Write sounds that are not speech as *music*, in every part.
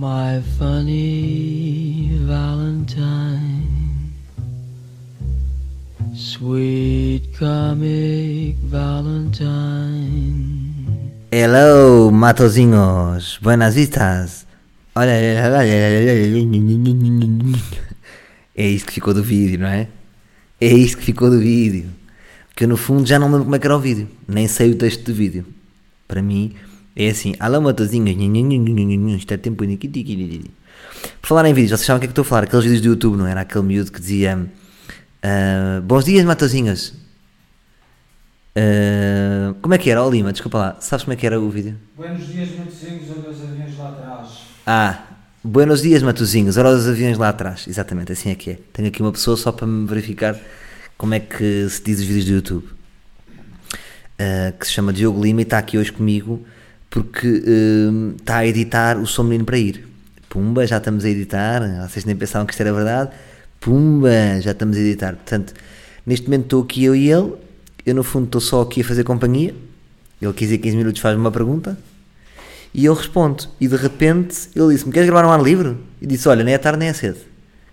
My funny Valentine, sweet comic Valentine. Hello, matozinhos. Buenas vistas. Olha, é isto que ficou do vídeo, não é? É isto que ficou do vídeo. Que eu, no fundo já não lembro como é que era o vídeo, nem sei o texto do vídeo. Para mim é assim: Alô, matozinhos. Isto é tempo. Por falar em vídeos, vocês sabem o que é que estou a falar? Aqueles vídeos do YouTube, não era? Aquele miúdo que dizia: ah, Bons dias, matozinhos. Ah, como é que era? Ó Lima, desculpa lá. Sabes como é que era o vídeo? Buenos dias, Matosinhos, olha os aviões lá atrás. Ah, buenos dias, Matozinhos. Olha os aviões lá atrás. Exatamente, assim é que é. Tenho aqui uma pessoa só para me verificar como é que se diz os vídeos do YouTube. Ah, que se chama Diogo Lima e está aqui hoje comigo porque está a editar o Sou Menino para Ir. Pumba, já estamos a editar. Vocês nem pensavam que isto era verdade. Pumba, já estamos a editar. Portanto, neste momento estou aqui eu e ele. Eu, no fundo, estou só aqui a fazer companhia. Ele, 15 a 15 minutos, faz-me uma pergunta. E eu respondo. E de repente ele disse-me: Queres gravar um ar livre? E disse: Olha, nem é tarde nem é cedo.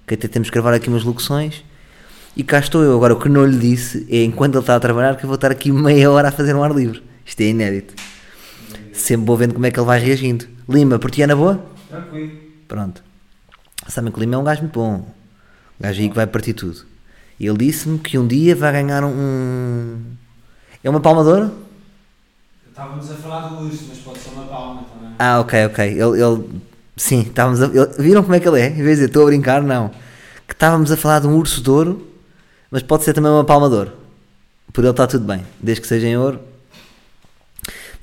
Que até temos que gravar aqui umas locuções. E cá estou eu. Agora, o que não lhe disse é enquanto ele está a trabalhar que eu vou estar aqui meia hora a fazer um ar livre. Isto é inédito. Sempre vou vendo como é que ele vai reagindo. Lima, por ti é na boa? Tranquilo. Pronto. Sabem que o Lima é um gajo muito bom. Um gajo aí que vai partir tudo. E ele disse-me que um dia vai ganhar um. É uma palma de ouro? Estávamos a falar do urso, mas pode ser uma palma também. Ah, ok, ok. Ele, ele- sim, estávamos a, ele- viram como é que ele é? Em vez de dizer estou a brincar, não. Que estávamos a falar de um urso de ouro, mas pode ser também uma palma de ouro. Por ele está tudo bem, desde que seja em ouro.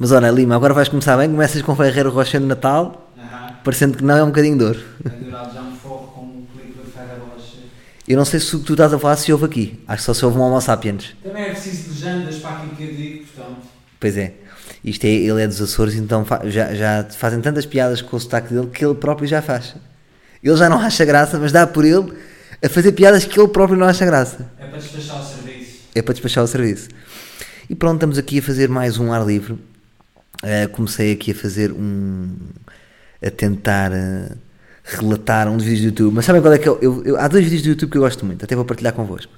Mas olha, Lima, agora vais começar bem. Começas com Ferreiro Rocher no Natal, parecendo que não é um bocadinho de ouro. Já me forro com película de Ferreira Rocher. Eu não sei se o que tu estás a falar se houve aqui. Acho que só se houve um Homo sapiens. Também é preciso legendas para aquilo que eu digo, portanto. Pois é. Isto é, ele é dos Açores, então já, já fazem tantas piadas com o sotaque dele que ele próprio já faz. Ele já não acha graça, mas dá por ele a fazer piadas que ele próprio não acha graça. É para despachar o serviço. É para despachar o serviço. E pronto, estamos aqui a fazer mais um ar livre. Uh, comecei aqui a fazer um. a tentar uh, relatar um dos vídeos do YouTube. Mas sabem qual é que é? Eu, eu- há dois vídeos do YouTube que eu gosto muito, até vou partilhar convosco.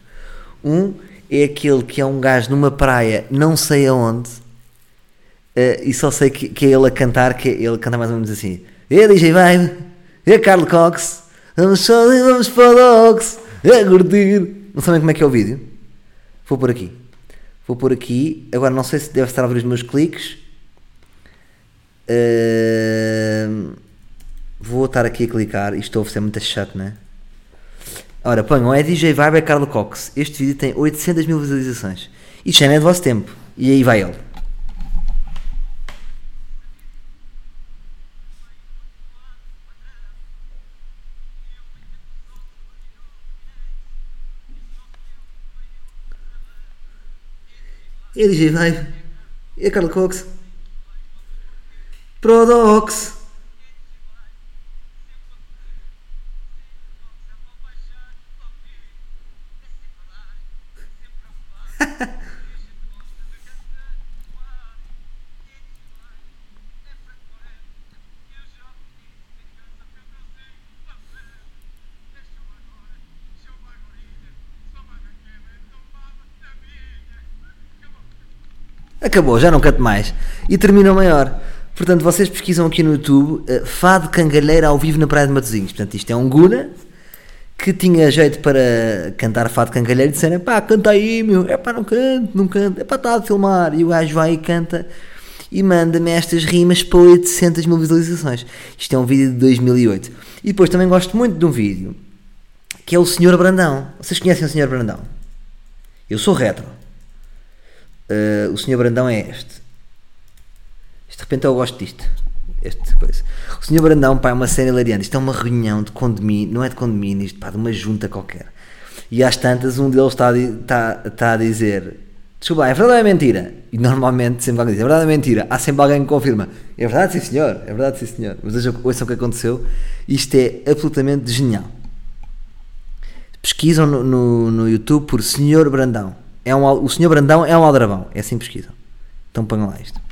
Um é aquele que é um gajo numa praia, não sei aonde, uh, e só sei que, que é ele a cantar, que é ele canta mais ou menos assim: É DJ Vibe, é Carlos Cox, vamos só vamos para o Dox, é curtir. Não sabem como é que é o vídeo? Vou por aqui. Vou por aqui. Agora não sei se deve estar a ver os meus cliques. Vou estar aqui a clicar. Isto ouve ser muito chato, não é? Ora, ponham, é DJ Vibe, é Carlo Cox. Este vídeo tem 800 mil visualizações. Isto já não é do vosso tempo. E aí vai ele. É DJ Vibe, é Carlo Cox. Prodox. *laughs* Acabou, já não canto mais. E termina maior. Portanto, vocês pesquisam aqui no YouTube eh, Fado Cangalheira ao vivo na Praia de Matosinhos. Portanto, isto é um Guna que tinha jeito para cantar Fado Cangalheiro e disseram: pá, canta aí, meu. É pá, não canto, não canto. É pá, está a filmar. E o gajo vai e canta e manda-me estas rimas para 800 mil visualizações. Isto é um vídeo de 2008. E depois também gosto muito de um vídeo que é o Senhor Brandão. Vocês conhecem o Senhor Brandão? Eu sou retro. Uh, o Senhor Brandão é este. De repente eu gosto disto. Este coisa. O Senhor Brandão, pá, é uma cena hilariante. Isto é uma reunião de condomínio, não é de condomínio, isto, pá, de uma junta qualquer. E às tantas, um deles está a, está, está a dizer: Desculpa, é verdade ou é mentira? E normalmente, sempre alguém diz: É verdade ou é mentira? Há sempre alguém que confirma: É verdade, sim senhor, é verdade, sim senhor. Mas vejam ouçam o que aconteceu. Isto é absolutamente genial. Pesquisam no, no, no YouTube por Senhor Brandão. É um, o Senhor Brandão é um aldrabão. É assim que pesquisam. Então ponham lá isto.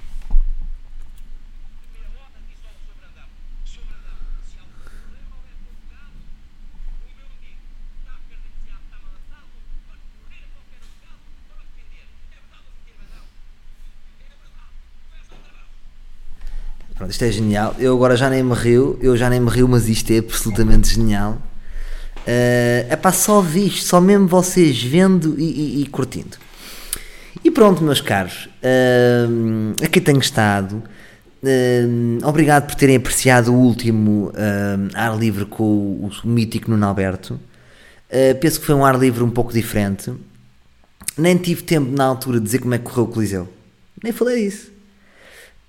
Isto é genial. Eu agora já nem me rio, eu já nem me rio, mas isto é absolutamente genial. é pá, só visto, só mesmo vocês vendo e, e- e curtindo. E pronto, meus caros, hum, aqui tenho estado. Hum, obrigado por terem apreciado o último hum, ar livre com o, o mítico Nuno Alberto. Uh, penso que foi um ar livre um pouco diferente. Nem tive tempo na altura de dizer como é que correu o Coliseu. Nem falei disso.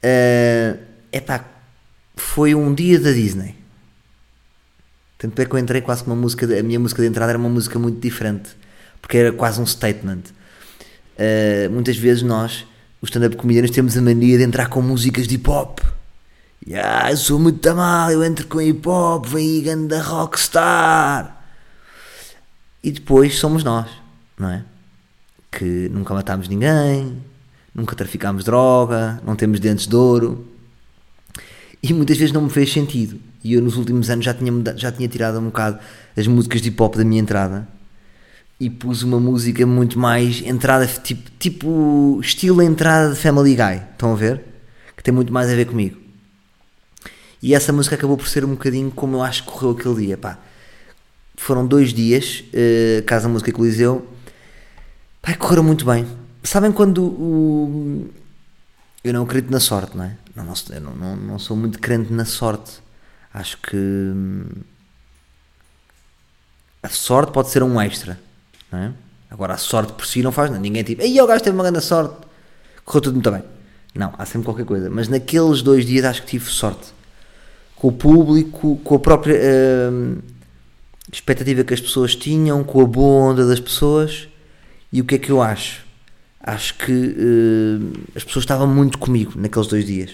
É epá, foi um dia da Disney. Tanto é que eu entrei quase com uma música. A minha música de entrada era uma música muito diferente. Porque era quase um statement. Uh, muitas vezes nós, os stand-up comedians, temos a mania de entrar com músicas de hip hop. Yeah, eu sou muito mal, eu entro com hip hop, vem aí ganda rockstar. E depois somos nós, não é? Que nunca matámos ninguém, nunca traficámos droga, não temos dentes de ouro. E muitas vezes não me fez sentido. E eu nos últimos anos já tinha, já tinha tirado um bocado as músicas de hip hop da minha entrada e pus uma música muito mais entrada, tipo, tipo estilo entrada de Family Guy. Estão a ver? Que tem muito mais a ver comigo. E essa música acabou por ser um bocadinho como eu acho que correu aquele dia. Pá. Foram dois dias, uh, Casa Música Coliseu. Pá, correram muito bem. Sabem quando o. Eu não acredito na sorte, não é? Não, não, não, não sou muito crente na sorte. Acho que. hum, A sorte pode ser um extra, não é? Agora a sorte por si não faz nada. Ninguém é tipo, aí o gajo teve uma grande sorte, correu tudo muito bem. Não, há sempre qualquer coisa. Mas naqueles dois dias acho que tive sorte. Com o público, com a própria hum, expectativa que as pessoas tinham, com a boa onda das pessoas. E o que é que eu acho? Acho que hum, as pessoas estavam muito comigo naqueles dois dias.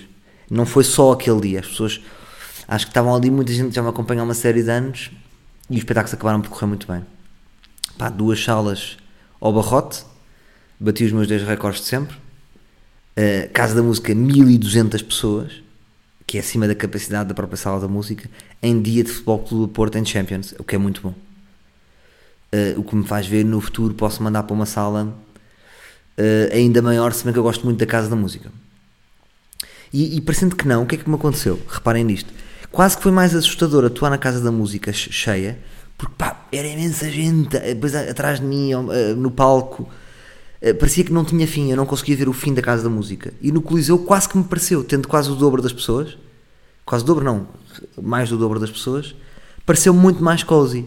Não foi só aquele dia. As pessoas acho que estavam ali, muita gente já me acompanha há uma série de anos e os espetáculos acabaram por correr muito bem. Pá, duas salas ao barrote, bati os meus 10 recordes de sempre. Uh, Casa da Música, 1200 pessoas, que é acima da capacidade da própria sala da música, em dia de Futebol Clube do Porto em Champions, o que é muito bom. Uh, o que me faz ver no futuro posso mandar para uma sala uh, ainda maior, se bem que eu gosto muito da Casa da Música. E, e parecendo que não, o que é que me aconteceu? Reparem nisto. Quase que foi mais assustador atuar na Casa da Música che- cheia, porque pá, era imensa gente, eh, depois atrás de mim, eh, no palco, parecia que não tinha fim, eu não conseguia ver o fim da Casa da Música. E no Coliseu quase que me pareceu, tendo quase o dobro das pessoas, quase o dobro não, mais do dobro das pessoas, pareceu muito mais cozy.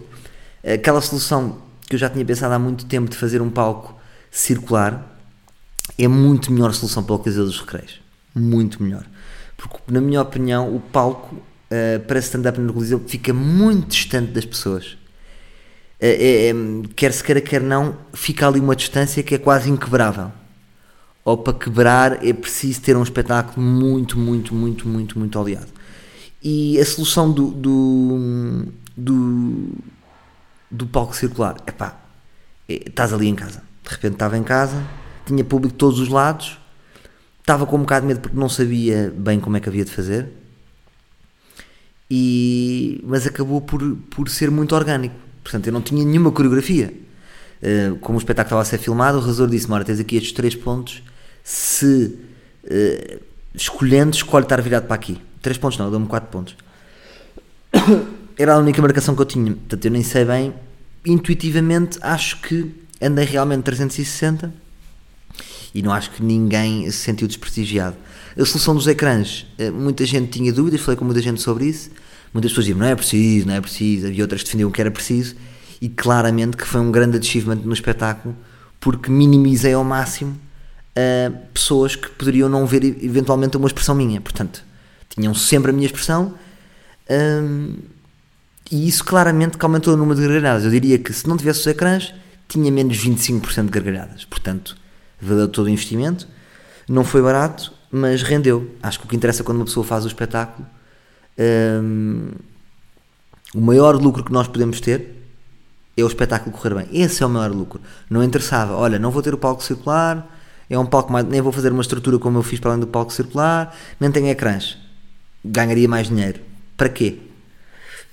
Aquela solução que eu já tinha pensado há muito tempo de fazer um palco circular, é muito melhor solução para o Coliseu dos Recreios. Muito melhor. Porque, na minha opinião, o palco uh, para stand-up no Coliseu fica muito distante das pessoas. É, é, quer se queira, quer não, fica ali uma distância que é quase inquebrável. Ou para quebrar é preciso ter um espetáculo muito, muito, muito, muito, muito oleado. E a solução do, do, do, do palco circular, epá, é, estás ali em casa. De repente estava em casa, tinha público de todos os lados, estava com um bocado de medo porque não sabia bem como é que havia de fazer, e, mas acabou por, por ser muito orgânico. Portanto, eu não tinha nenhuma coreografia. Uh, como o espetáculo estava a ser filmado, o realizador disse: Ora, tens aqui estes três pontos. Se uh, escolhendo, escolhe estar virado para aqui. Três pontos não, deu-me quatro pontos. *coughs* Era a única marcação que eu tinha. Portanto, eu nem sei bem. Intuitivamente, acho que andei realmente 360 e não acho que ninguém se sentiu desprestigiado. A solução dos ecrãs, eh, muita gente tinha dúvidas, falei com muita gente sobre isso. Muitas pessoas diziam, não é preciso, não é preciso. Havia outras que defendiam que era preciso. E claramente que foi um grande achievement no espetáculo, porque minimizei ao máximo uh, pessoas que poderiam não ver eventualmente uma expressão minha. Portanto, tinham sempre a minha expressão. Um, e isso claramente que aumentou o número de gargalhadas. Eu diria que se não tivesse os ecrãs, tinha menos 25% de gargalhadas. Portanto, valeu todo o investimento. Não foi barato, mas rendeu. Acho que o que interessa quando uma pessoa faz o espetáculo, um, o maior lucro que nós podemos ter é o espetáculo correr bem. Esse é o maior lucro. Não interessava, olha, não vou ter o palco circular, é um palco mais, nem vou fazer uma estrutura como eu fiz para além do palco circular, nem tenho ecrãs. Ganharia mais dinheiro. Para quê?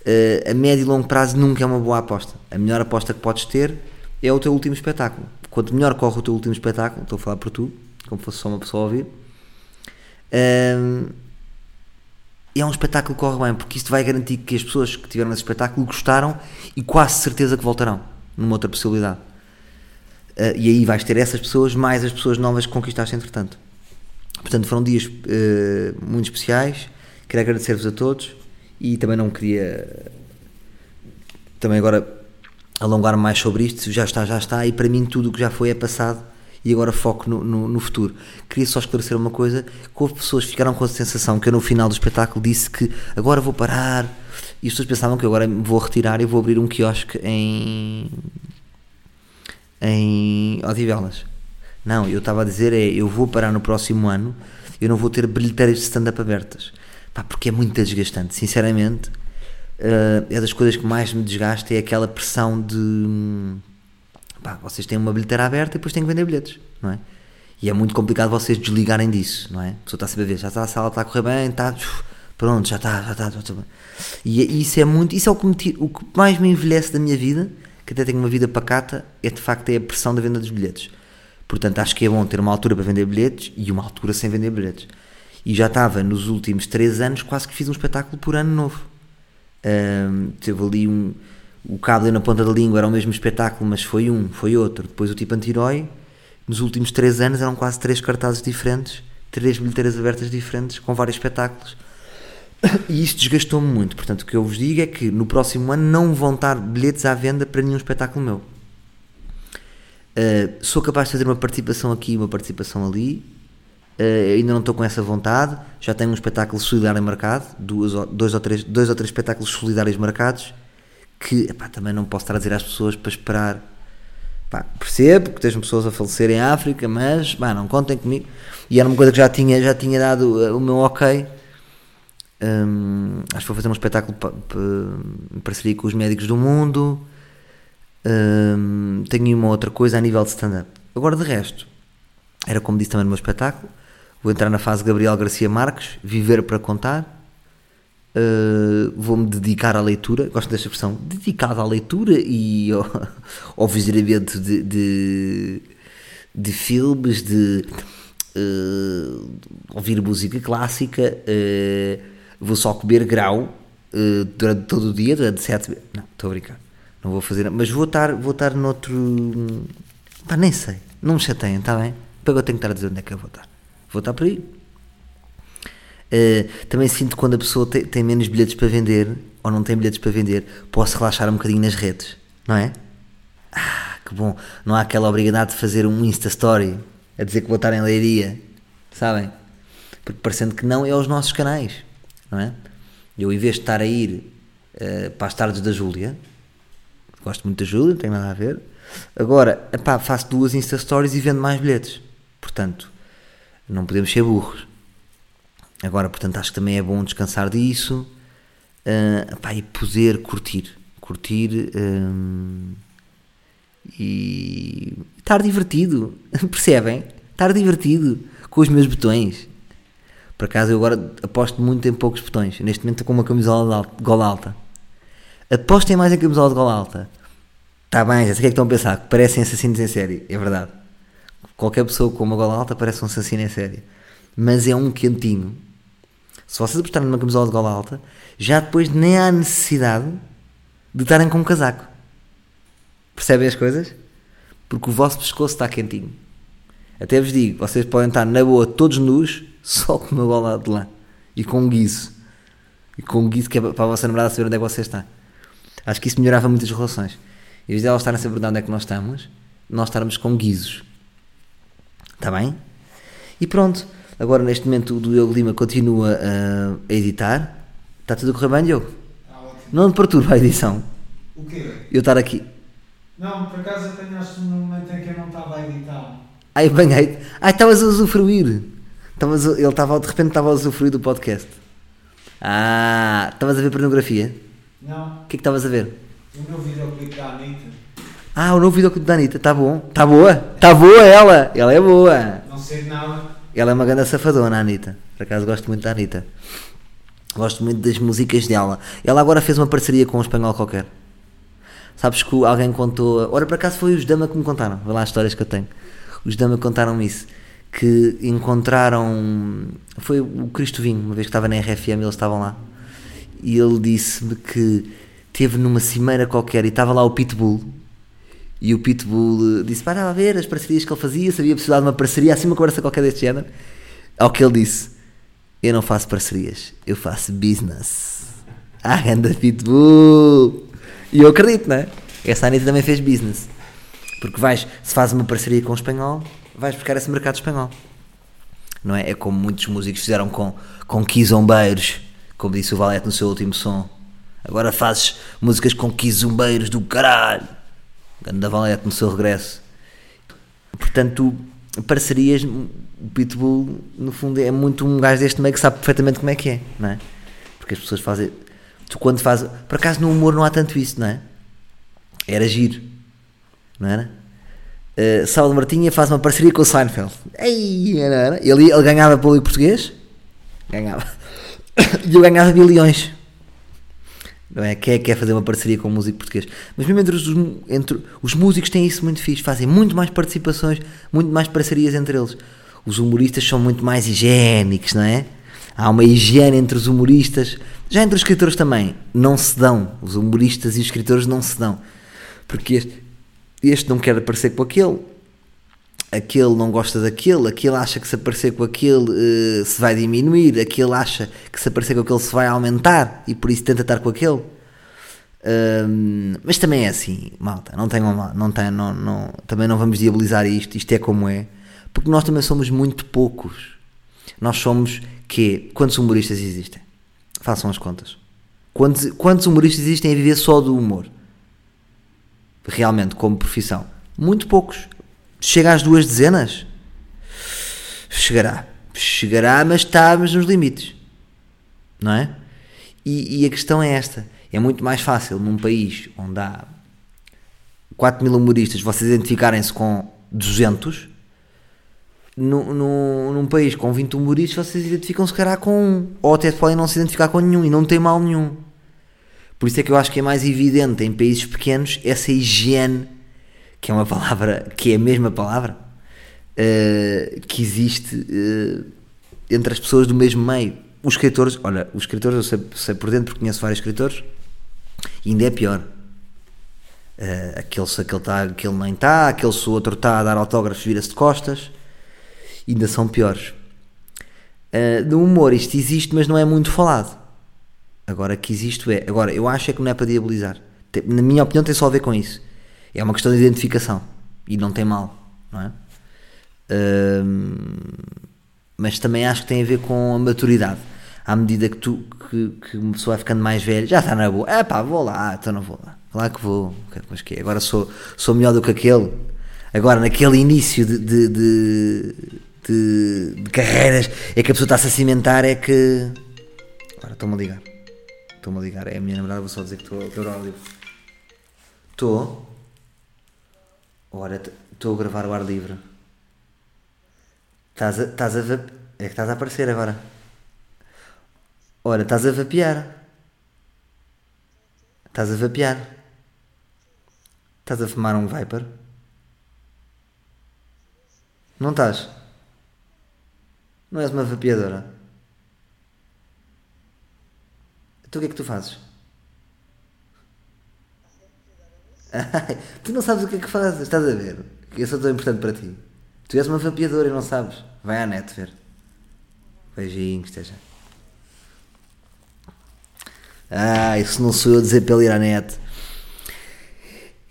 Uh, a médio e longo prazo nunca é uma boa aposta. A melhor aposta que podes ter é o teu último espetáculo. Quanto melhor corre o teu último espetáculo, estou a falar por tu, como fosse só uma pessoa a ouvir, e é um espetáculo que corre bem, porque isto vai garantir que as pessoas que tiveram nesse espetáculo gostaram e quase certeza que voltarão numa outra possibilidade. Uh, e aí vais ter essas pessoas mais as pessoas novas que conquistaste entretanto. Portanto, foram dias uh, muito especiais. Queria agradecer-vos a todos e também não queria também agora alongar mais sobre isto. Já está, já está, e para mim tudo o que já foi é passado e agora foco no, no, no, futuro. Queria só esclarecer uma coisa: que houve pessoas que ficaram com a sensação que eu no final do espetáculo disse que agora vou parar, e as pessoas pensavam que agora vou retirar e vou abrir um quiosque em. em Odivelas. Não, eu estava a dizer é eu vou parar no próximo ano, eu não vou ter bilheteiras de stand-up abertas. Pá, porque é muito desgastante, sinceramente. Uh, é das coisas que mais me desgasta é aquela pressão de pá, vocês têm uma bilheteira aberta e depois têm que vender bilhetes, não é? E é muito complicado vocês desligarem disso, não é? A pessoa está a ver, já está, a sala está a correr bem, está, pronto, já está, já está, já está. E isso é muito, isso é o que, me, o que mais me envelhece da minha vida, que até tenho uma vida pacata, é de facto é a pressão da venda dos bilhetes. Portanto, acho que é bom ter uma altura para vender bilhetes e uma altura sem vender bilhetes. E já estava nos últimos 3 anos, quase que fiz um espetáculo por ano novo. Um, teve ali um, o Cabo na Ponta da Língua era o mesmo espetáculo, mas foi um, foi outro. Depois o tipo anti-herói, nos últimos três anos eram quase três cartazes diferentes, três bilheteiras abertas diferentes, com vários espetáculos. *coughs* E isto desgastou-me muito. Portanto, o que eu vos digo é que no próximo ano não vão estar bilhetes à venda para nenhum espetáculo meu. Uh, sou capaz de fazer uma participação aqui uma participação ali. Uh, ainda não estou com essa vontade. Já tenho um espetáculo solidário marcado, duas, dois, ou três, dois ou três espetáculos solidários marcados que epá, também não posso dizer às pessoas para esperar. Percebo que tens pessoas a falecer em África, mas não contem comigo. E era uma coisa que já tinha, já tinha dado uh, o meu ok. Um, acho que vou fazer um espetáculo em parceria com os médicos do mundo. Um, tenho uma outra coisa a nível de stand-up. Agora, de resto, era como disse também no meu espetáculo. Vou entrar na fase Gabriel Garcia Marques, viver para contar Uh, vou-me dedicar à leitura, gosto desta expressão, dedicado à leitura e *laughs* ao, ao visionamento de, de, de, filmes, de uh, ouvir música clássica, uh, vou só comer grau durante todo o dia, durante sete Não, estou a brincar, não vou fazer, mas vou estar, vou estar noutro. Pá, nem sei, não me chateiem, está bem? Para eu tenho que estar a dizer onde é que eu vou estar. Vou estar por aí. Uh, também sinto quando a pessoa tem, tem, menos bilhetes para vender ou não tem bilhetes para vender, posso relaxar um bocadinho nas redes, não é? Ah, que bom! Não há aquela obrigação de fazer um Insta Story a dizer que vou estar em leiria, sabem? Porque parecendo que não é aos nossos canais, não é? Eu, em vez de estar a ir uh, para as tardes da Júlia, gosto muito da Júlia, não tem nada a ver. Agora, epá, faço duas Insta Stories e vendo mais bilhetes. Portanto, não podemos ser burros. Agora, portanto, acho que também é bom descansar disso uh, pá, e poder curtir. Curtir um, e estar divertido. *laughs* Percebem? Estar divertido com os meus botões. Por acaso, eu agora aposto muito em poucos botões. Neste momento estou com uma camisola de gola alta. Apostem mais em camisola de gola alta. Está bem, já sei o que é que estão a pensar. Que parecem assassinos em série. É verdade. Qualquer pessoa com uma gola alta parece um assassino em série. Mas é um quentinho se vocês apostarem numa camisola de gola alta, já depois nem há necessidade de estarem com um casaco. Percebem as coisas? Porque o vosso pescoço está quentinho. Até vos digo, vocês podem estar na boa todos nus, só com uma gola de lã. E com um guiso. E com um guiso que é para a vossa namorada saber onde é que você está. Acho que isso melhorava muitas relações. Em vez de elas estarem a saber onde é que nós estamos, nós estarmos com guizos. Está bem? E pronto. Agora, neste momento, o Diogo Lima continua a, a editar. Está tudo a correr bem, Diogo? Está ótimo. Não te perturba a edição. O quê? Eu estar aqui. Não, por acaso apanhaste-me no momento em que eu não estava a editar. Ai, banhei. Ai, estavas a usufruir. Estavas a- ele estava, de repente estava a usufruir do podcast. Ah, estavas a ver pornografia? Não, O que é que estavas a ver? o meu videoclipe da Anitta. Ah, o novo videoclipe da Anitta. Está bom? Está boa? Está boa ela? Ela é boa. Não sei de nada. Ela é uma grande safadona, a Anitta. Por acaso gosto muito da Anitta. Gosto muito das músicas dela. Ela agora fez uma parceria com um espanhol qualquer. Sabes que alguém contou. Ora, por acaso foi os Dama que me contaram. Vê lá as histórias que eu tenho. Os Dama contaram-me isso. que encontraram. Foi o Cristo Vinho, uma vez que estava na RFM, eles estavam lá. E ele disse-me que teve numa cimeira qualquer e estava lá o Pitbull. E o Pitbull eh, disse: para a ver as parcerias que ele fazia, sabia precisar de uma parceria, assim uma conversa qualquer deste género. Ao que ele disse: Eu não faço parcerias, eu faço business. Ah, anda Pitbull! E eu acredito, não é? Essa Anitta também fez business. Porque vais, se fazes uma parceria com o espanhol, vais buscar esse mercado espanhol. Não é? É como muitos músicos fizeram com, com quizombeiros, como disse o Valete no seu último som. Agora fazes músicas com quizombeiros do caralho. Ganda Valete no seu regresso. Portanto, parcerias, o Pitbull, no fundo, é muito um gajo deste meio que sabe perfeitamente como é que é, não é? Porque as pessoas fazem. Tu quando fazes. Por acaso no humor não há tanto isso, não é? Era giro, não era? Uh, Salvador Martinha faz uma parceria com o Seinfeld. Ei, não era? Ele, ele ganhava público português? Ganhava. *coughs* E eu ganhava bilhões. Não é? Quem é que quer fazer uma parceria com um músico português? Mas mesmo entre os, entre os músicos têm isso muito fixe, fazem muito mais participações, muito mais parcerias entre eles. Os humoristas são muito mais higiênicos, não é? Há uma higiene entre os humoristas, já entre os escritores também, não se dão. Os humoristas e os escritores não se dão. Porque este, este não quer aparecer com aquele, aquele não gosta daquele, aquele acha que se aparecer com aquele uh, se vai diminuir, aquele acha que se aparecer com aquele se vai aumentar e por isso tenta estar com aquele. Um, mas também é assim, malta, não não tem, não, não, também não vamos diabolizar isto, isto é como é, porque nós também somos muito poucos. Nós somos que quantos humoristas existem? Façam as contas. Quantos, quantos humoristas existem a viver só do humor? Realmente, como profissão? Muito poucos chega às duas dezenas? Chegará. Chegará, mas estamos nos limites. Não é? E, e, a questão é esta: é muito mais fácil num país onde há 4 mil humoristas vocês identificarem-se com 200. No, no, num país com 20 humoristas, vocês identificam-se calhar com um, ou até podem não se identificar com nenhum e não tem mal nenhum. Por isso é que eu acho que é mais evidente em países pequenos essa higiene que é uma palavra, que é a mesma palavra, uh, que existe uh, entre as pessoas do mesmo meio. Os escritores, olha, os escritores eu sei, sei por dentro porque conheço vários escritores, e ainda é pior. Uh, aquele se aquele, tá, aquele nem está, aquele se o outro está a dar autógrafos vira-se de costas, ainda são piores. Uh, no humor isto existe, mas não é muito falado. Agora que existe é. Agora, eu acho é que não é para diabolizar. Tem, na minha opinião, tem só a ver com isso. É uma questão de identificação e não tem mal, não é? mas também acho que tem a ver com a maturidade. À medida que tu que, que uma pessoa vai ficando mais velha, já está na boa. É pá, vou lá, então não vou lá. Lá que vou. Mas que Agora sou, sou melhor do que aquele. Agora, naquele início de, de, de, de, de carreiras, é que a pessoa está-se a cimentar, é que. Agora estou-me a ligar. Estou-me a ligar. É a minha namorada, vou só dizer que estou a áudio. Estou. Ora, estou a gravar o ar livre. Estás a, estás a É que estás a aparecer agora. Ora, estás a vapear. Estás a vapear. Estás a fumar um Viper? Não estás? Não és uma vapeadora? Então o que é que tu fazes? Tu não sabes o que é que fazes, estás a ver? Eu sou tão importante para ti. Tu és uma vapeadora e não sabes. Vai à net ver. Beijinhos, esteja. Ah, isso não sou eu a dizer para ele ir à net.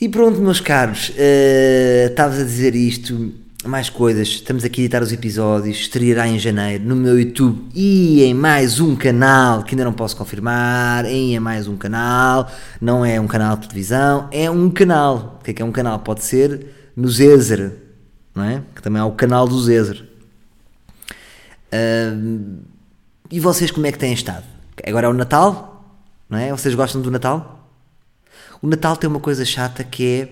E pronto, meus caros, uh, estavas a dizer isto mais coisas. Estamos aqui a editar os episódios. Estreará em janeiro no meu YouTube e em mais um canal que ainda não posso confirmar. Em mais um canal. Não é um canal de televisão, é um canal. O que é que é um canal? Pode ser no Zezer, não é? Que também é o canal do Zezer. Uh, e vocês como é que têm estado? Agora é o Natal, não é? Vocês gostam do Natal? O Natal tem uma coisa chata que é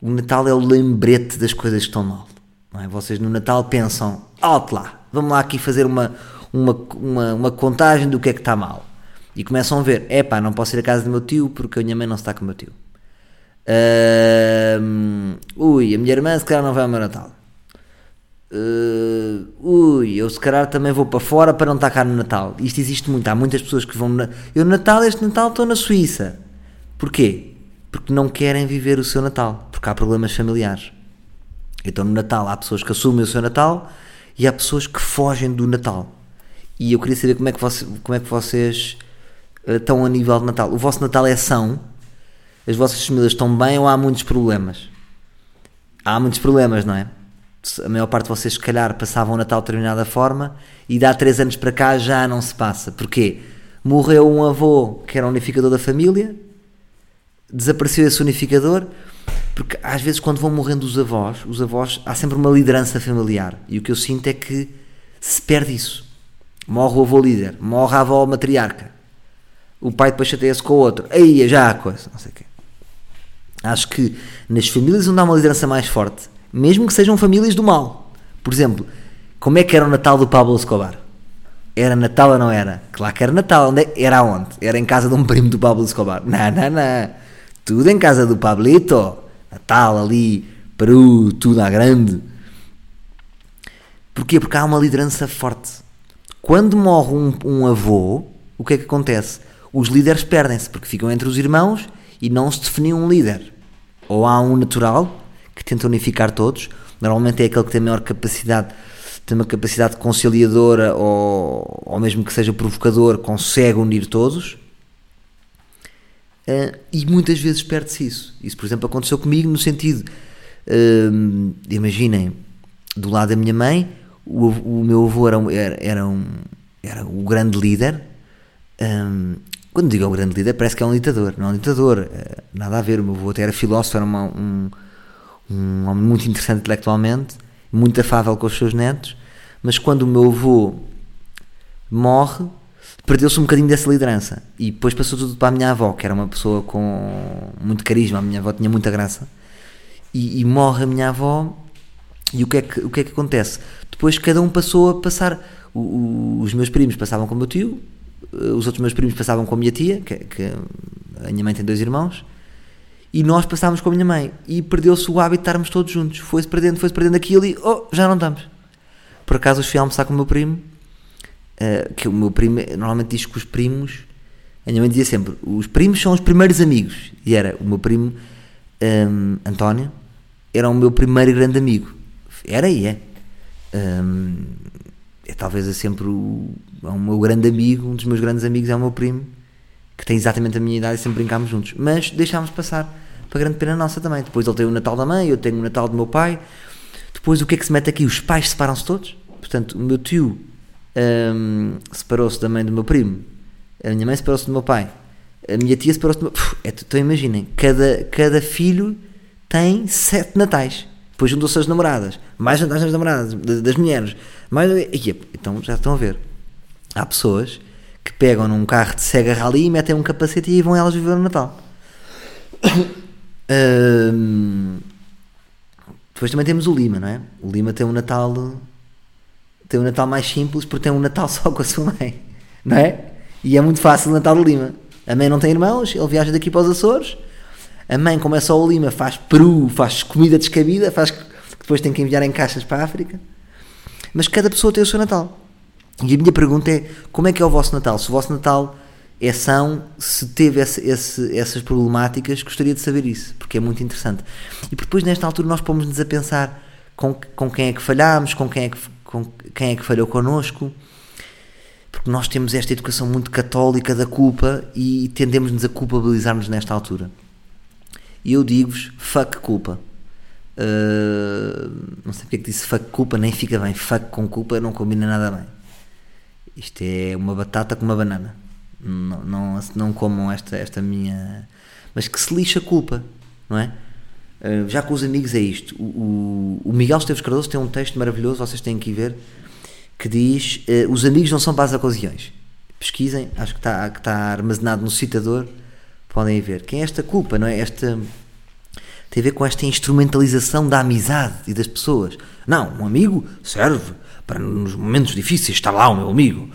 o Natal é o lembrete das coisas que estão mal. Não é? Vocês no Natal pensam, alto lá, vamos lá aqui fazer uma, uma, uma, uma contagem do que é que está mal. E começam a ver, é pá, não posso ir à casa do meu tio porque a minha mãe não está com o meu tio. Uh, ui, a minha irmã se calhar não vai ao meu Natal. eh, ui, eu se calhar também vou para fora para não estar cá no Natal. Isto existe muito. Há muitas pessoas que vão. Na... Eu, Natal, este Natal, estou na Suíça. Porquê? Porque não querem viver o seu Natal. Porque há problemas familiares. Então, no Natal, há pessoas que assumem o seu Natal e há pessoas que fogem do Natal. E eu queria saber como é que, você- como é que vocês eh, estão a nível de Natal. O vosso Natal é são? As vossas famílias estão bem ou há muitos problemas? há muitos problemas, não é? A maior parte de vocês, se calhar, passavam o Natal de determinada forma e de há três anos para cá já não se passa. Porquê? Morreu um avô que era unificador da família, desapareceu esse unificador, porque às vezes quando vão morrendo os avós, os avós, há sempre uma liderança familiar. E o que eu sinto é que se perde isso. Morre o avô líder, morre a avó matriarca. O pai depois chateia-se com o outro. Aí, já há coisa, não sei o quê. Acho que nas famílias onde há uma liderança mais forte, mesmo que sejam famílias do mal, por exemplo, como é que era o Natal do Pablo Escobar? Era Natal ou não era? Claro que era Natal. Onde é- Era onde? Era em casa de um primo do Pablo Escobar. Não, não, não. Tudo em casa do Pablito. Natal ali, Peru, tudo à grande. Porquê? Porque há uma liderança forte. Quando morre um, um avô, o que é que acontece? Os líderes perdem-se, porque ficam entre os irmãos e não se define um líder. Ou há um natural, que tenta unificar todos, normalmente é aquele que tem maior capacidade, tem uma capacidade conciliadora ou, ou mesmo que seja provocador, consegue unir todos. Uh, e muitas vezes perde-se isso. Isso, por exemplo, aconteceu comigo no sentido, hum, imaginem, do lado da minha mãe, o, o meu avô era, um- era, era, um, era o grande líder. Hum, quando digo o grande líder, parece que é um ditador. Não é um ditador, eh, nada a ver. O meu avô até era filósofo, era uma- um, um homem muito interessante intelectualmente, muito afável com os seus netos. Mas quando o meu avô morre, perdeu-se um bocadinho dessa liderança. E depois passou tudo para a minha avó, que era uma pessoa com muito carisma. A minha avó tinha muita graça. E, e morre a minha avó. E o que, é que, o que é que acontece? Depois cada um passou a passar. o- o- os meus primos passavam com o meu tio, eh, os outros meus primos passavam com a minha tia, que, que a minha mãe tem dois irmãos, e nós passávamos com a minha mãe. E perdeu-se o hábito de estarmos todos juntos. Foi-se perdendo, foi-se perdendo aquilo e oh, já não estamos. Por acaso, fui almoçar com o meu primo Uh, que o meu primo normalmente diz que os primos a minha mãe dizia sempre os primos são os primeiros amigos. E era o meu primo um, António era o meu primeiro grande amigo. Era e é. Um, é talvez é sempre o, é o meu grande amigo um dos meus grandes amigos é o meu primo que tem exatamente a minha idade e sempre brincámos juntos. Mas deixámos passar para grande pena nossa também. Depois ele tem o Natal da mãe eu tenho o Natal do meu pai. Depois o que é que se mete aqui? Os pais separam-se todos. Portanto o meu tio um, separou-se da mãe do meu primo, a minha mãe separou-se do meu pai, a minha tia separou-se do meu. É, então imaginem, cada, cada filho tem sete natais. Depois juntam-se as namoradas, mais natais das namoradas, das, mulheres, mais. então já estão a ver. Há pessoas que pegam num carro de Sega Rally e metem um capacete e vão elas viver o Natal. Hum, depois também temos o Lima, não é? O Lima tem um Natal tem um Natal mais simples porque tem um Natal *laughs* só com a sua mãe, não é? E é muito fácil o Natal do Lima. A mãe não tem irmãos, ele viaja daqui para os Açores. A mãe, como é só o Lima, faz peru, faz comida descabida, faz que depois tem que enviar em caixas para a África. Mas cada pessoa tem o seu Natal. E a minha pergunta é: como é que é o vosso Natal? Se o vosso Natal é são, se teve esse, esse, essas problemáticas, gostaria de saber isso, porque é muito interessante. E depois, nesta altura, nós pomos-nos a pensar com, com quem é que falhámos, com quem é que, com quem é que falhou connosco, porque nós temos esta educação muito católica da culpa e tendemos-nos a culpabilizar-nos nesta altura. E eu digo-vos, fuck culpa. Uh, não sei porque é que disse fuck culpa, nem fica bem. Fuck com culpa não combina nada bem. Isto é uma batata com uma banana. Não, não, não comam esta, esta minha. Mas que se lixa a culpa, não é? Já com os amigos é isto. O, o, o Miguel Esteves Cardoso tem um texto maravilhoso, vocês têm que ir ver, que diz: uh, Os amigos não são para as ocasiões. Pesquisem, acho que está, que armazenado no citador, podem ver. Quem é esta culpa, não é? Esta. Tem a ver com esta instrumentalização da amizade e das pessoas. Não, um amigo serve para nos momentos difíceis estar lá o meu amigo.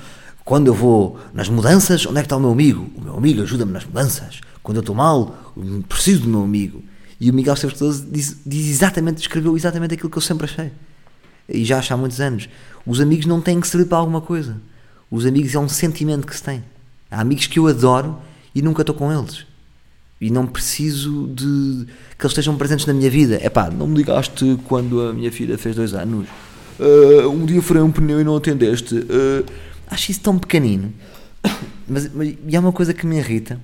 Quando eu vou nas mudanças, onde é que está o meu amigo? O meu amigo ajuda-me nas mudanças. Quando eu estou mal, preciso do meu amigo. E o Miguel Esteves Cardoso diz, diz exatamente, escreveu exatamente aquilo que eu sempre achei. E já acho há muitos anos. Os amigos não têm que servir para alguma coisa. Os amigos é um sentimento que se tem. Há amigos que eu adoro e nunca estou com eles. E não preciso de que eles estejam presentes na minha vida. É pá, não me ligaste quando a minha filha fez dois anos. Uh, um dia furei um pneu e não atendeste. Uh, acho isso tão pequenino. *coughs* Mas, mas e há uma coisa que me irrita,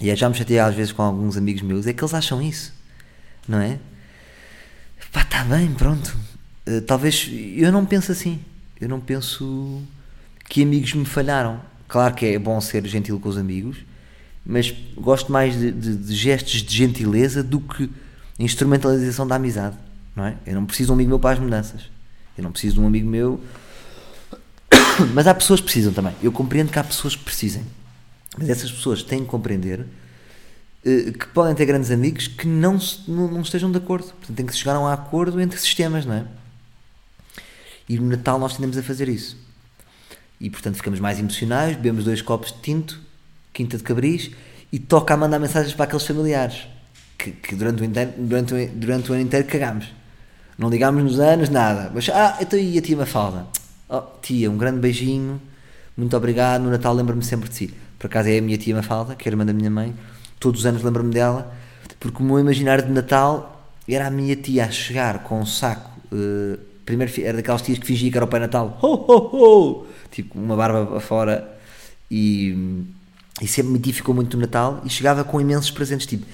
e eu já me chatei às vezes com alguns amigos meus, é que eles acham isso. Não é? Pá, está bem, pronto. Uh, talvez eu não penso assim. Eu não penso que amigos me falharam. Claro que é bom ser gentil com os amigos, mas gosto mais de, de, de gestos de gentileza do que instrumentalização da amizade. Não é? Eu não preciso de um amigo meu para as mudanças. Eu não preciso de um amigo meu. *coughs* Mas há pessoas que precisam também. Eu compreendo que há pessoas que precisem. Mas essas pessoas têm que compreender que podem ter grandes amigos que não, não, estejam de acordo. Portanto, tem que chegar a um acordo entre sistemas, não é? E no Natal nós tendemos a fazer isso. E portanto ficamos mais emocionais, bebemos dois copos de tinto, quinta de cabris, e toca a mandar mensagens para aqueles familiares que, que durante, o inteiro, durante, o, durante o ano inteiro cagámos. Não ligámos nos anos, nada. Mas, ah, então e a tia Mafalda? Oh, tia, um grande beijinho, muito obrigado. No Natal lembro-me sempre de si. Por acaso é a minha tia Mafalda, que é a irmã da minha mãe. Todos os anos lembro-me dela, porque o meu imaginário de Natal era a minha tia a chegar com um saco. Uh, primeiro era daquelas tias que fingia que era o Pai Natal. Ho, ho, ho! Tipo, uma barba fora. E, e sempre me edificou muito no Natal. E chegava com imensos presentes. Tipo,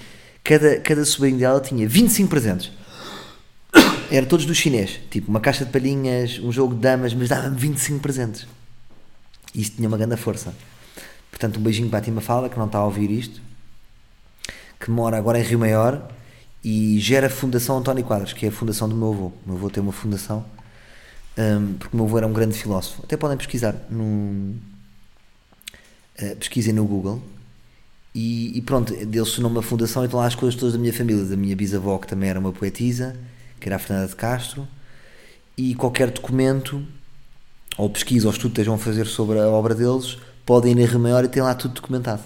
cada, cada sobrinho dela tinha 25 presentes era todos do chinês, tipo uma caixa de palhinhas, um jogo de damas, mas dava-me 25 presentes. E isso tinha uma grande força. Portanto, um beijinho para a Tima Fala, que não está a ouvir isto, que mora agora em Rio Maior e gera a Fundação António Quadros, que é a fundação do meu avô. O meu avô tem uma fundação, um, porque o meu avô era um grande filósofo. Até podem pesquisar, no, uh, pesquisem no Google. E, e pronto, deu-se numa fundação e estão lá as coisas todas da minha família, da minha bisavó, que também era uma poetisa, que era a Fernanda de Castro, e qualquer documento, ou pesquisa ou estudo que estejam a fazer sobre a obra deles, podem ir em Rio Maior e tem lá tudo documentado.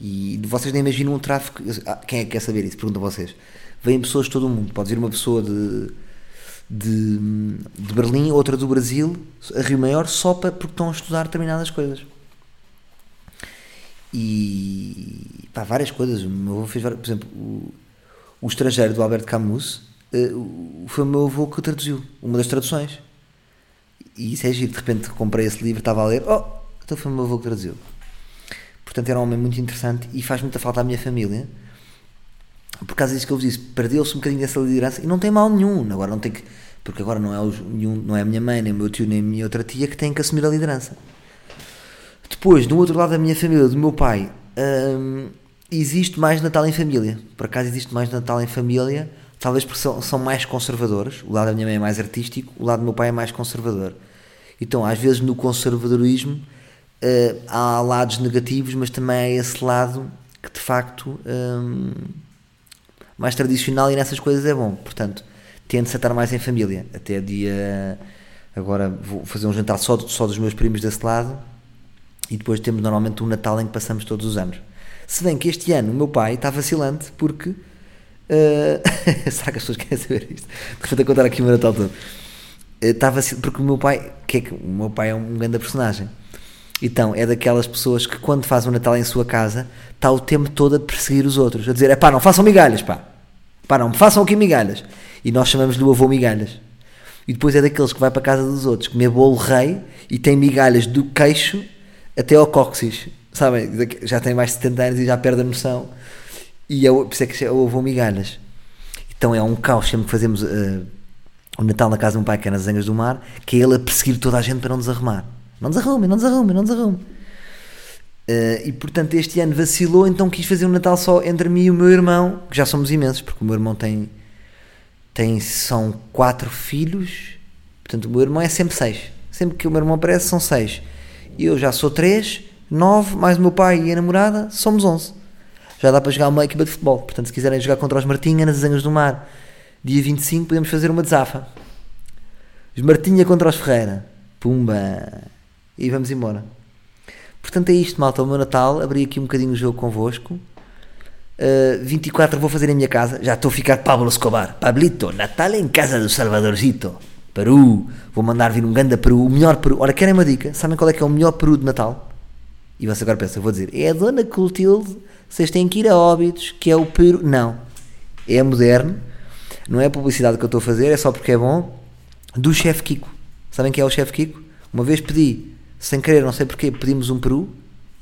E vocês nem imaginam um tráfico. Ah, quem é que quer saber isso? Pergunto a vocês. Vêm pessoas de todo o mundo. Pode vir uma pessoa de, de, de Berlim, outra do Brasil, a Rio Maior, só para, porque estão a estudar determinadas coisas. E pá, várias coisas. O meu avô fez, por exemplo, o, o Estrangeiro do Alberto Camus uh, foi o meu avô que traduziu, uma das traduções. E isso é giro, de repente comprei esse livro, estava a ler, oh, então foi o meu avô que traduziu. Portanto, era um homem muito interessante e faz muita falta à minha família. Por causa disso que eu vos disse, perdeu-se um bocadinho dessa liderança e não tem mal nenhum. Agora não tem que, porque agora não é, nenhum, não é a minha mãe, nem o meu tio, nem a minha outra tia que têm que assumir a liderança. Depois, do outro lado da minha família, do meu pai, hum, existe mais Natal em família. Por acaso existe mais Natal em família talvez porque são, são mais conservadores. O lado da minha mãe é mais artístico, o lado do meu pai é mais conservador. Então, às vezes, no conservadorismo há lados negativos, mas também há esse lado que de facto um, mais tradicional e nessas coisas é bom. Portanto, tende-se a estar mais em família. Até dia. Agora vou fazer um jantar só, só dos meus primos desse lado e depois temos normalmente um Natal em que passamos todos os anos. Se bem que este ano o meu pai está vacilante porque Uh, *laughs* será que as pessoas querem saber isto? De a contar aqui o meu Natal todo. Uh, porque o meu pai, que é que o meu pai é um grande personagem. Então, é daquelas pessoas que quando faz o Natal em sua casa, está o tempo todo a perseguir os outros, a dizer: é pá, não façam migalhas, pá, pá, não façam aqui migalhas. E nós chamamos-lhe o avô migalhas. E depois é daqueles que vai para a casa dos outros comer bolo rei e tem migalhas do queixo até ao cóccix, sabem? Já tem mais de 70 anos e já perde a noção e eu, por isso é que houve migalhas. Então é um caos sempre que fazemos uh, o Natal na casa do meu pai, que é nas Angas do Mar, que é ele a perseguir toda a gente para não desarrumar. Não desarrume, não desarrume, não desarrume. Uh, e portanto este ano vacilou, então quis fazer um Natal só entre mim e o meu irmão, que já somos imensos, porque o meu irmão tem, tem são quatro filhos, portanto o meu irmão é sempre seis. Sempre que o meu irmão aparece são seis. Eu já sou três, nove, mais o meu pai e a namorada, somos onze já dá para jogar uma equipa de futebol. Portanto, se quiserem jogar contra os Martinha nas Angas do Mar, dia 25, podemos fazer uma desafa. Os Martinha contra os Ferreira. Pumba! E vamos embora. Portanto, é isto, malta. O meu Natal. Abri aqui um bocadinho o jogo convosco. Uh, 24 vou fazer em minha casa. Já estou a ficar Pablo Escobar. Pablito, Natal em casa do Salvadorcito. Peru, vou mandar vir um ganda Peru, o melhor Peru. Ora, querem uma dica? Sabem qual é que é o melhor Peru de Natal? E você agora pensa, vou dizer, é a Dona Clotilde, vocês têm que ir a Óbidos, que é o Peru. Não, é moderno, não é a publicidade que eu estou a fazer, é só porque é bom, do chefe Kiko. Sabem quem é o chefe Kiko? Uma vez pedi, sem querer, não sei porquê, pedimos um Peru,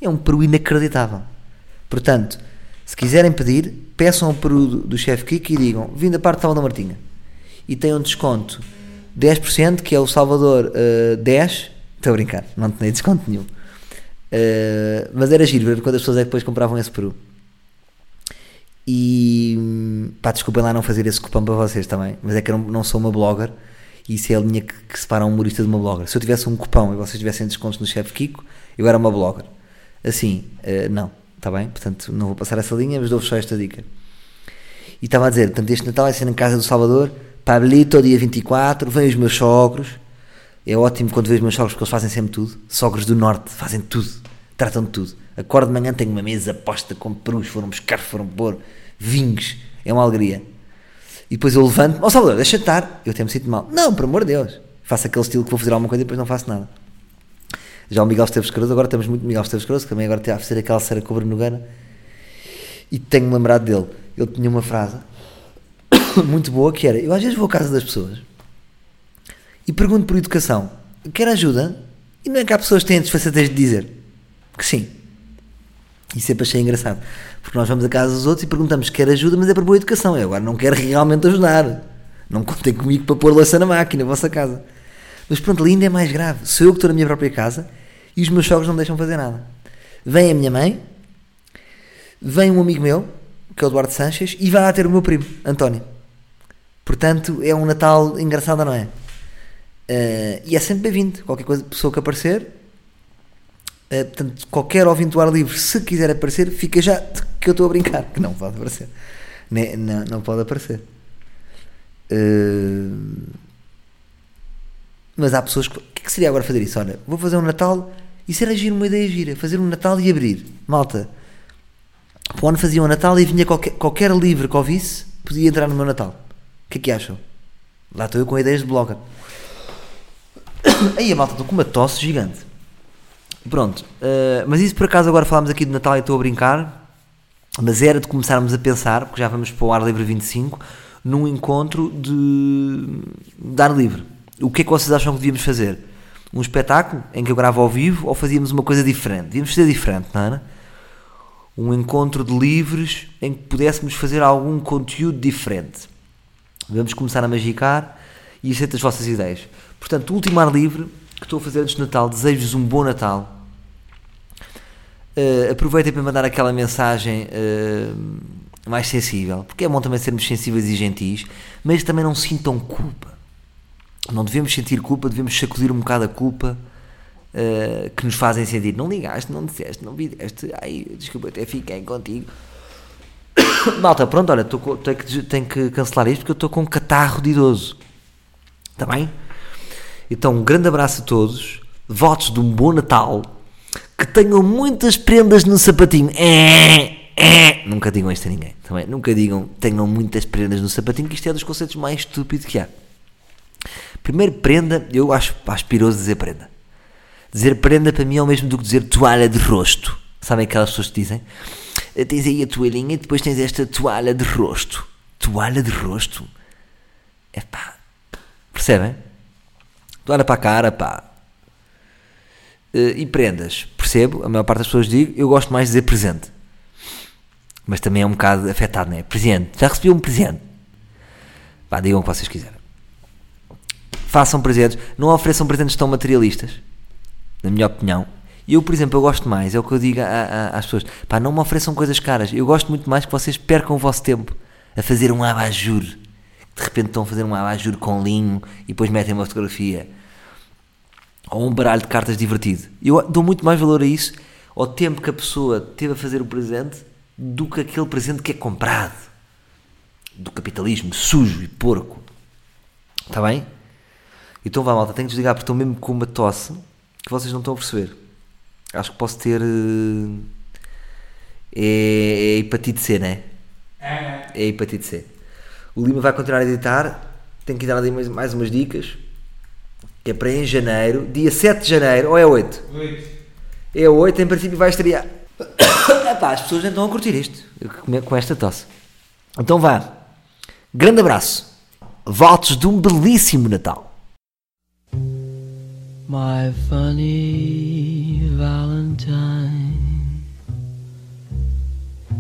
é um Peru inacreditável. Portanto, se quiserem pedir, peçam o Peru do, do chefe Kiko e digam, vim da parte de Salvador Martinha. E tem um desconto 10%, que é o Salvador uh, 10, estou a brincar, não tem desconto nenhum. Uh, mas era giro ver quando as pessoas é que depois compravam esse peru. E pá, desculpem lá não fazer esse cupom para vocês também, mas é que eu não, não sou uma blogger e isso é a linha que, que separa um humorista de uma blogger. Se eu tivesse um cupom e vocês tivessem descontos no chefe Kiko, eu era uma blogger. Assim, uh, não, está bem? Portanto, não vou passar essa linha, mas dou-vos só esta dica. E estava a dizer, portanto, este Natal vai ser na casa do Salvador, Pablito, dia 24, vêm os meus sogros. É ótimo quando vejo os meus sogros porque eles fazem sempre tudo. Sogros do Norte fazem tudo, tratam de tudo. Acordo de manhã, tenho uma mesa posta com perus, foram buscar, foram pôr vinhos, é uma alegria. E depois eu levanto, ó oh, Salvador, deixa de estar. Eu até me sinto mal. Não, por amor de Deus. Faço aquele estilo que vou fazer alguma coisa e depois não faço nada. Já o Miguel Esteves Cardoso, agora temos muito Miguel Esteves Cardoso, que também agora está a fazer aquela cera com o Bruno. E tenho-me lembrado dele. Ele tinha uma frase *coughs* muito boa que era: Eu às vezes vou à casa das pessoas e pergunto por educação, quer ajuda? E não é que há pessoas que têm a desfaçatez de dizer que sim. E sempre achei engraçado. Porque nós vamos à casa dos outros e perguntamos quer ajuda, mas é para boa educação. Eu agora não quero realmente ajudar. Não contem comigo para pôr louça na máquina, na vossa casa. Mas pronto, ali ainda é mais grave. Sou eu que estou na minha própria casa e os meus sogros não deixam fazer nada. Vem a minha mãe, vem um amigo meu, que é o Eduardo Sanches, e vai lá ter o meu primo, António. Portanto, é um Natal engraçado, não é? Uh, e é sempre bem-vindo. Qualquer coisa, pessoa que aparecer, uh, portanto, qualquer ouvinte do ar livre, se quiser aparecer, fica já que eu estou a brincar, que não pode aparecer. Nem, não, não pode aparecer. Uh, mas há pessoas que. O que, é que seria agora fazer isso? Olha, vou fazer um Natal. Isso era giro, uma ideia gira. Fazer um Natal e abrir. Malta. O ano fazia um Natal e vinha qualquer, qualquer livro que ouvisse, podia entrar no meu Natal. O que é que acham? Lá estou eu com ideias de blogger. *coughs* Aí a malta, estou com uma tosse gigante. Pronto, uh, mas isso por acaso agora falámos aqui de Natal e estou a brincar, mas era de começarmos a pensar, porque já vamos para o Ar Livre 25, num encontro de, de ar livre. O que é que vocês acham que devíamos fazer? Um espetáculo em que eu gravo ao vivo ou fazíamos uma coisa diferente? Devíamos ser diferente, não era? Um encontro de livres em que pudéssemos fazer algum conteúdo diferente. Vamos começar a magicar e aceito as vossas ideias. Portanto, o último ar livre que estou a fazer antes de Natal, desejo-vos um bom Natal. Uh, aproveitem para mandar aquela mensagem uh, mais sensível, porque é bom também sermos sensíveis e gentis, mas também não sintam culpa. Não devemos sentir culpa, devemos sacudir um bocado a culpa uh, que nos fazem sentir. Não ligaste, não disseste, não videste, ai, desculpa, até fiquei contigo. *coughs* Malta, pronto, olha, tô, tenho, que, tenho que cancelar isto porque eu estou com um catarro de idoso. Está bem? Então, um grande abraço a todos, votos de um bom Natal, que tenham muitas prendas no sapatinho. É, é. Nunca digam isto a ninguém, também. Nunca digam tenham muitas prendas no sapatinho, que isto é dos conceitos mais estúpidos que há. Primeiro, prenda, eu acho aspiroso dizer prenda. Dizer prenda para mim é o mesmo do que dizer toalha de rosto. Sabem aquelas pessoas que dizem? Tens aí a toalhinha e depois tens esta toalha de rosto. Toalha de rosto? É pá. Percebem? Toalha para a cara, pá. E prendas. Percebo, a maior parte das pessoas digo, eu gosto mais de dizer presente. Mas também é um bocado afetado, não é? Presente. Já recebi um presente. Pá, digam o que vocês quiserem. Façam presentes. Não ofereçam presentes tão materialistas. Na minha opinião eu, por exemplo, eu gosto mais, é o que eu digo a, a, às pessoas, pá, não me ofereçam coisas caras. Eu gosto muito mais que vocês percam o vosso tempo a fazer um abajur. De repente estão a fazer um abajur com linho e depois metem uma fotografia. Ou um baralho de cartas divertido. Eu dou muito mais valor a isso, ao tempo que a pessoa teve a fazer o presente, do que aquele presente que é comprado. Do capitalismo sujo e porco. Está bem? Então vá malta, tenho que desligar porque estou mesmo com uma tosse que vocês não estão a perceber. Acho que posso ter. É, é hepatite C, não é? É. É hepatite C. O Lima vai continuar a editar. Tenho que dar ali mais, mais umas dicas. Que é para em janeiro, dia 7 de janeiro, ou é 8? Oito. É 8, em princípio vai estrear. *coughs* Epá, as pessoas não estão a curtir isto, com- com esta tosse. Então vá, grande abraço, votos de um belíssimo Natal. My funny Valentine,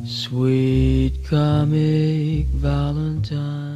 sweet comic Valentine.